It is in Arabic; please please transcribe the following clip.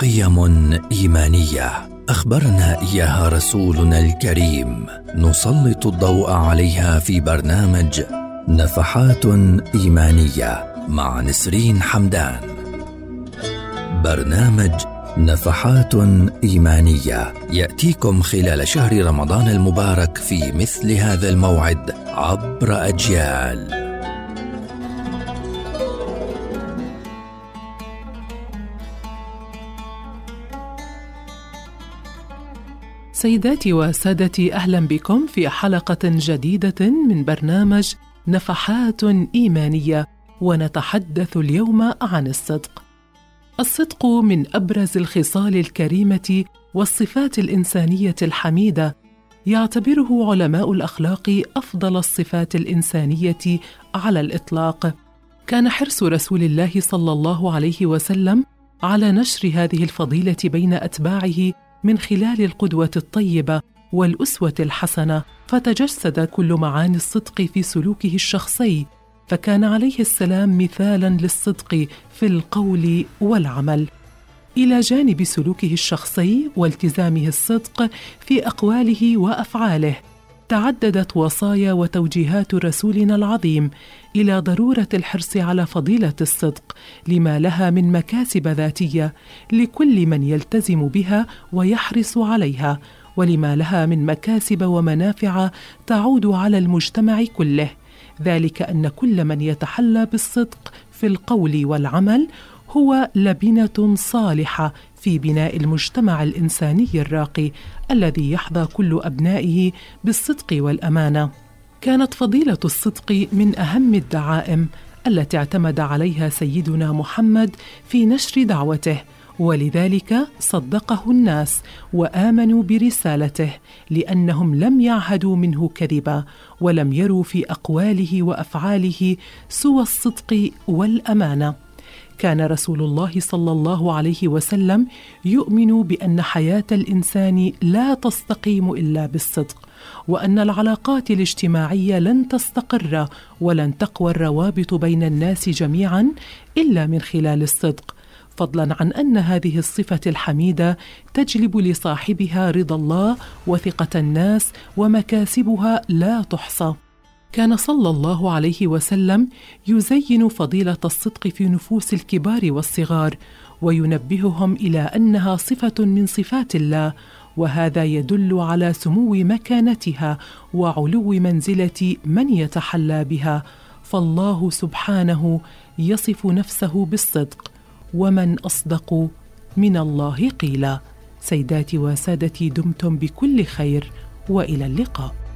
قيم إيمانية. أخبرنا إياها رسولنا الكريم. نسلط الضوء عليها في برنامج نفحات إيمانية مع نسرين حمدان. برنامج نفحات إيمانية يأتيكم خلال شهر رمضان المبارك في مثل هذا الموعد عبر أجيال. سيداتي وسادتي أهلا بكم في حلقة جديدة من برنامج نفحات إيمانية ونتحدث اليوم عن الصدق. الصدق من أبرز الخصال الكريمة والصفات الإنسانية الحميدة يعتبره علماء الأخلاق أفضل الصفات الإنسانية على الإطلاق. كان حرص رسول الله صلى الله عليه وسلم على نشر هذه الفضيلة بين أتباعه من خلال القدوة الطيبة والأسوة الحسنة فتجسد كل معاني الصدق في سلوكه الشخصي فكان عليه السلام مثالا للصدق في القول والعمل. إلى جانب سلوكه الشخصي والتزامه الصدق في أقواله وأفعاله. تعددت وصايا وتوجيهات رسولنا العظيم إلى ضرورة الحرص على فضيلة الصدق لما لها من مكاسب ذاتية لكل من يلتزم بها ويحرص عليها ولما لها من مكاسب ومنافع تعود على المجتمع كله. ذلك أن كل من يتحلى بالصدق في القول والعمل هو لبنة صالحة في بناء المجتمع الإنساني الراقي الذي يحظى كل أبنائه بالصدق والأمانة. كانت فضيلة الصدق من أهم الدعائم التي اعتمد عليها سيدنا محمد في نشر دعوته ولذلك صدقه الناس وآمنوا برسالته لأنهم لم يعهدوا منه كذبا ولم يروا في أقواله وأفعاله سوى الصدق والأمانة. كان رسول الله صلى الله عليه وسلم يؤمن بأن حياة الإنسان لا تستقيم إلا بالصدق وأن العلاقات الاجتماعية لن تستقر ولن تقوى الروابط بين الناس جميعا إلا من خلال الصدق. فضلا عن أن هذه الصفة الحميدة تجلب لصاحبها رضا الله وثقة الناس ومكاسبها لا تحصى. كان صلى الله عليه وسلم يزين فضيلة الصدق في نفوس الكبار والصغار وينبههم إلى أنها صفة من صفات الله وهذا يدل على سمو مكانتها وعلو منزلة من يتحلى بها. فالله سبحانه يصف نفسه بالصدق ومن أصدق من الله قيلا. سيداتي وسادتي دمتم بكل خير وإلى اللقاء.